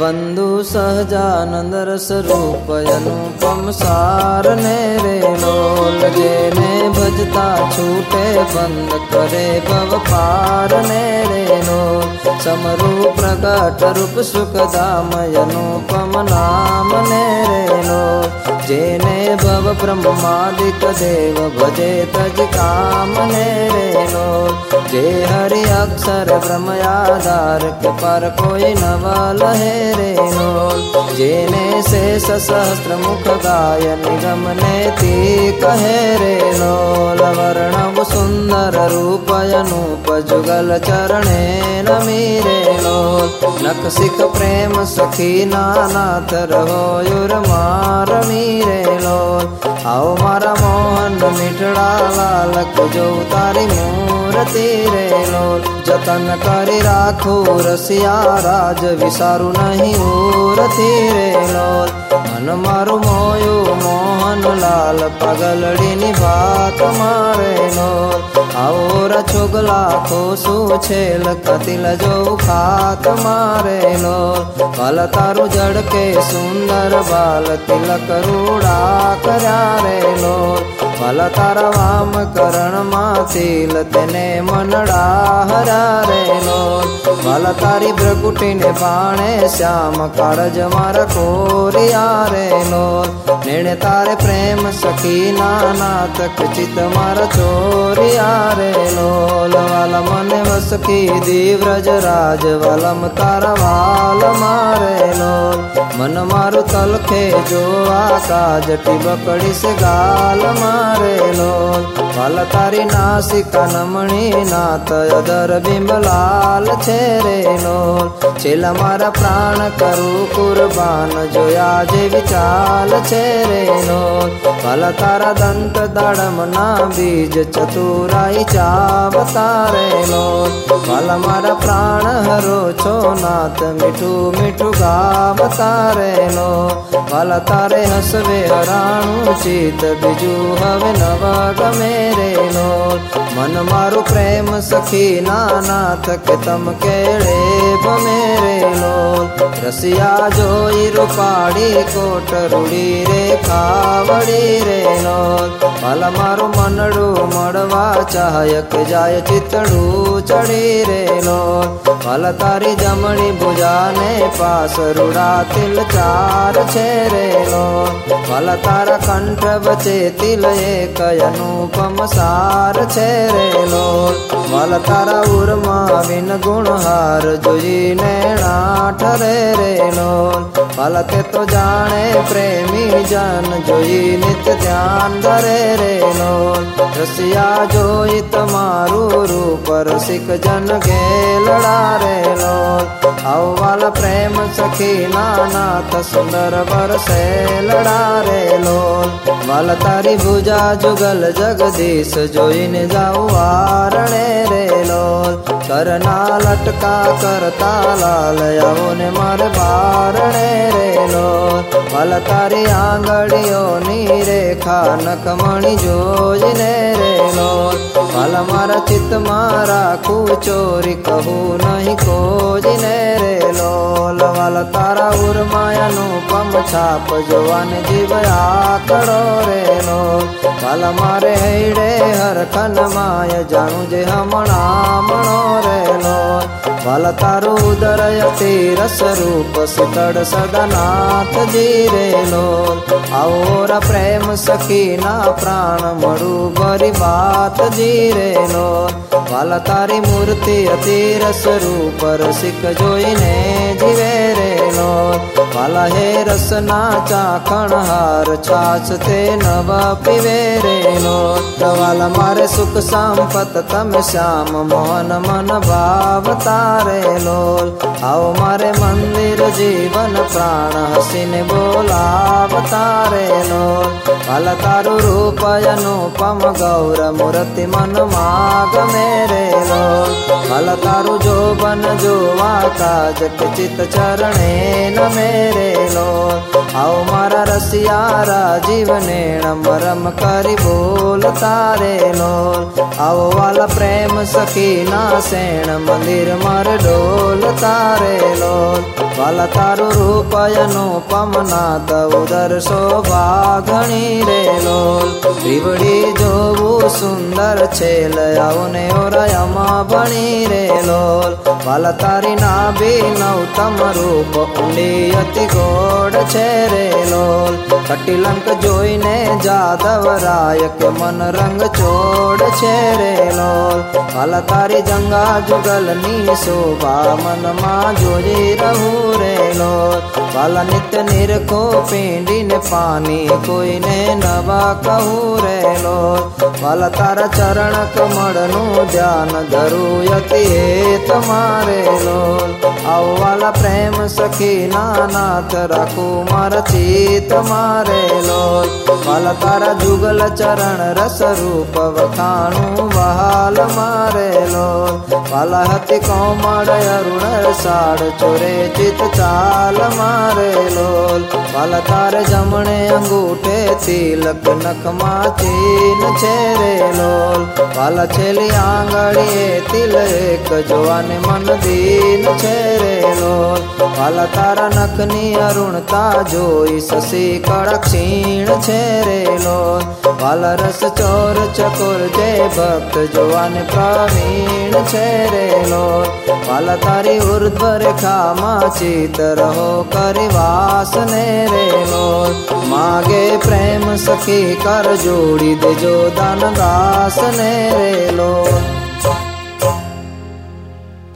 बन्धु सहजानन्दरसरूपयनुपं सारने रे लोल जेने भजता छूटे बन्द करे भव पारने रे पारेणो समरूप प्रकटरूप सुखदामयनुपमनाम ने रेणु जेने भव ब्रह्मादिक देव भजे तज कामने रे रेणो जे हरि अक्षर ब्रह्म आधार के पर कोई नवल है नो। जेने से सहस्त्र मुख गाय निगम नेति कहे रे नो। लवर्ण सुंदर अनूप जुगल चरणे नो। नख सिख प्रेम सखी नानाथ रहो युर मार मीरे लो मारा મીઠડા લાલ કજો તારી મૂર્તિ રેલો. જતન કરી રાખો રસિયા રાજ, વિસારું નહીં મૂર્તિ રેલો. મન મારું મોયું મોહનલાલ પગલડીની વાત મારેલો. આવોરા છોગલા ખોસું છેલ કતિલ જો ખાત મારેલો. ભલ તારું જડકે સુંદર બાલ, તિલક રૂડા કર્યા રેલો. બાલ તારા વામ કરણમાં તિલ તેને મનડા હરા રેલો બાલ તારી ભ્રગુટીને બાણે શ્યામ કાળજ મારા કોરિયા રે નો નેણે તારે પ્રેમ સખી નાના તક ચિત મારા ચોરિયા રે લોલ વાલ મને વસખી દીવ્રજ રાજ વાલમ તારા વાલ મારે લોલ મન મારું તલખે જો આકાજ ટીબકડી સે ગાલ મારે લોલ વાલ તારી નાસિકા નમણી નાત અદર બિંબલાલ છે રે લોલ છેલ્લા મારા પ્રાણ કરું કુરબાન જોયા જે વિચાલ છે રેનો ભલા તારા દંત દાડમ ના બીજ ચતુરાઈ ચાવતા રેનો ભલા મારા પ્રાણ હરો છો નાથ મીઠું મીઠું ગાવતા રેનો ભલા તારે હસવે હરાણું ચિત બીજું હવે નવા ગમે રેનો મન મારું પ્રેમ સખી નાનાથ કે તમ કેળે ભમે રેનો રસિયા જોઈ રૂપાડી કોટ રૂડી રે ખાવડી રે નો ભલ મારું મનડું મળવા ચાહયક જાય ચિતડું ચડી રે નો ભલ તારી જમણી ભુજાને પાસ રૂડા તિલ ચાર છે રે નો ભલ તારા કંઠ વચે તિલ એક અનુપમ સાર છે રે નો ભલ તારા ઉરમાં વિન ગુણહાર જોઈને ઠરે રે નો ભલ તે તો જાણે પ્રેમી જન જોઈ નિત ધ્યાન ધરે રે નો રસિયા જોઈ તમારું રૂપ રસિક જન ગેલડા રે લો અવવાલ પ્રેમ સખી નાનાથ સુંદર વરસે લડા રે લોલ. વલ તારી ભુજા જુગલ જગદીશ જોઈને જાઉં વારણે રે લોલ. કરના લટકા કરતા લાલ આવો ને મારે બારણે રેલો વલ તારી આંગળીઓની રેખા નકમણી જોઈને રેલો હાલ મારા ચિત્તમાં રાખું ચોરી, કહું નહીં કોજીને રે લોલ. વાલ તારા ઉર માયાનું પમ છાપ, જોવાન જીવ આકડો રે લોલ. વાલ મારે હૈડે હર હરખન માય જાણું જે હમણાં મણો રે લોલ. ભલ તારું ઉદરય તીરસ રૂપ શીતળ સદનાથ જીરેલો આવોર પ્રેમ સખી ના પ્રાણ મળું ભરી વાત જીરેલો વાલ તારી મૂર્તિ અતિરસ રૂપ રસિક જોઈને જીવે રેલો વાલા હે રસના ચાખણ હાર છાછ તે નવ પીવે રેલો વાલ મારે સુખ સંપત તમે શ્યામ મોહન મન मारे लोल। आओ मारे मंदिर जीवन प्राण। हसीन बोला तारे लोल। फल तारु रूप अनुपम गौर मूर्ति मन माग मेरे लोल। फल तारु जो बन जो जोवा जट चित चरणे न मेरे लोल। आओ मारा रसिया राजीव नेण मरम करी बोल तारे लोल। आओ वाला प्रेम सखी ना सेण मंदिर मार માર ડોલ, તારે લોલ. વાલા તારું રૂપયનું પમના ઉદર શોભા ઘણી રે લોલ. રીવડી જોવું સુંદર છે, લયાઓ ને ઓરયામાં ભણી રે લોલ. વાલા તારી નાભી નવતમ રૂપ, ઊંડી ગોડ છે રે જોઈને જાદવ રાય કે મન રંગ ચોડ काला जंगा जुगल नी शोभा, मन मा जोरे रहो रे लो काला नित निर को पेंडी ने पानी, कोई ने नवा कहो रे लो काला तारा चरण कमर नो ध्यान धरो यति तुम्हारे लो आओ वाला प्रेम सखी नानाथ रखो मर ची मारे लो काला तारा जुगल चरण रस रूप वखानु वहाल मा અરુણ સાડ ચોરે ચિત ચાલ મારે લોલ વાલા તારે જમણે અંગૂઠે તિલક નખમાં ચીન છે રે લોલ વાલા છેલી આંગળીએ તિલ એક જોવાને મન દીન છે રે લોલ વાલા તારા નખની અરુણતા જોઈ સસી કડક ક્ષીણ છે રે લોલ વાલા રસ ચોર ચકોર જે ભક્ત જોવાને પ્રવીણ છે રે લોલ વાલા તારી ઉર્ધ્વ રેખામાં ચિત રહો, કરી વાસ ને રે લોલ માગે પ્રેમ સખી, કર જોડી દેજો દાન દાસ ને રે લોલ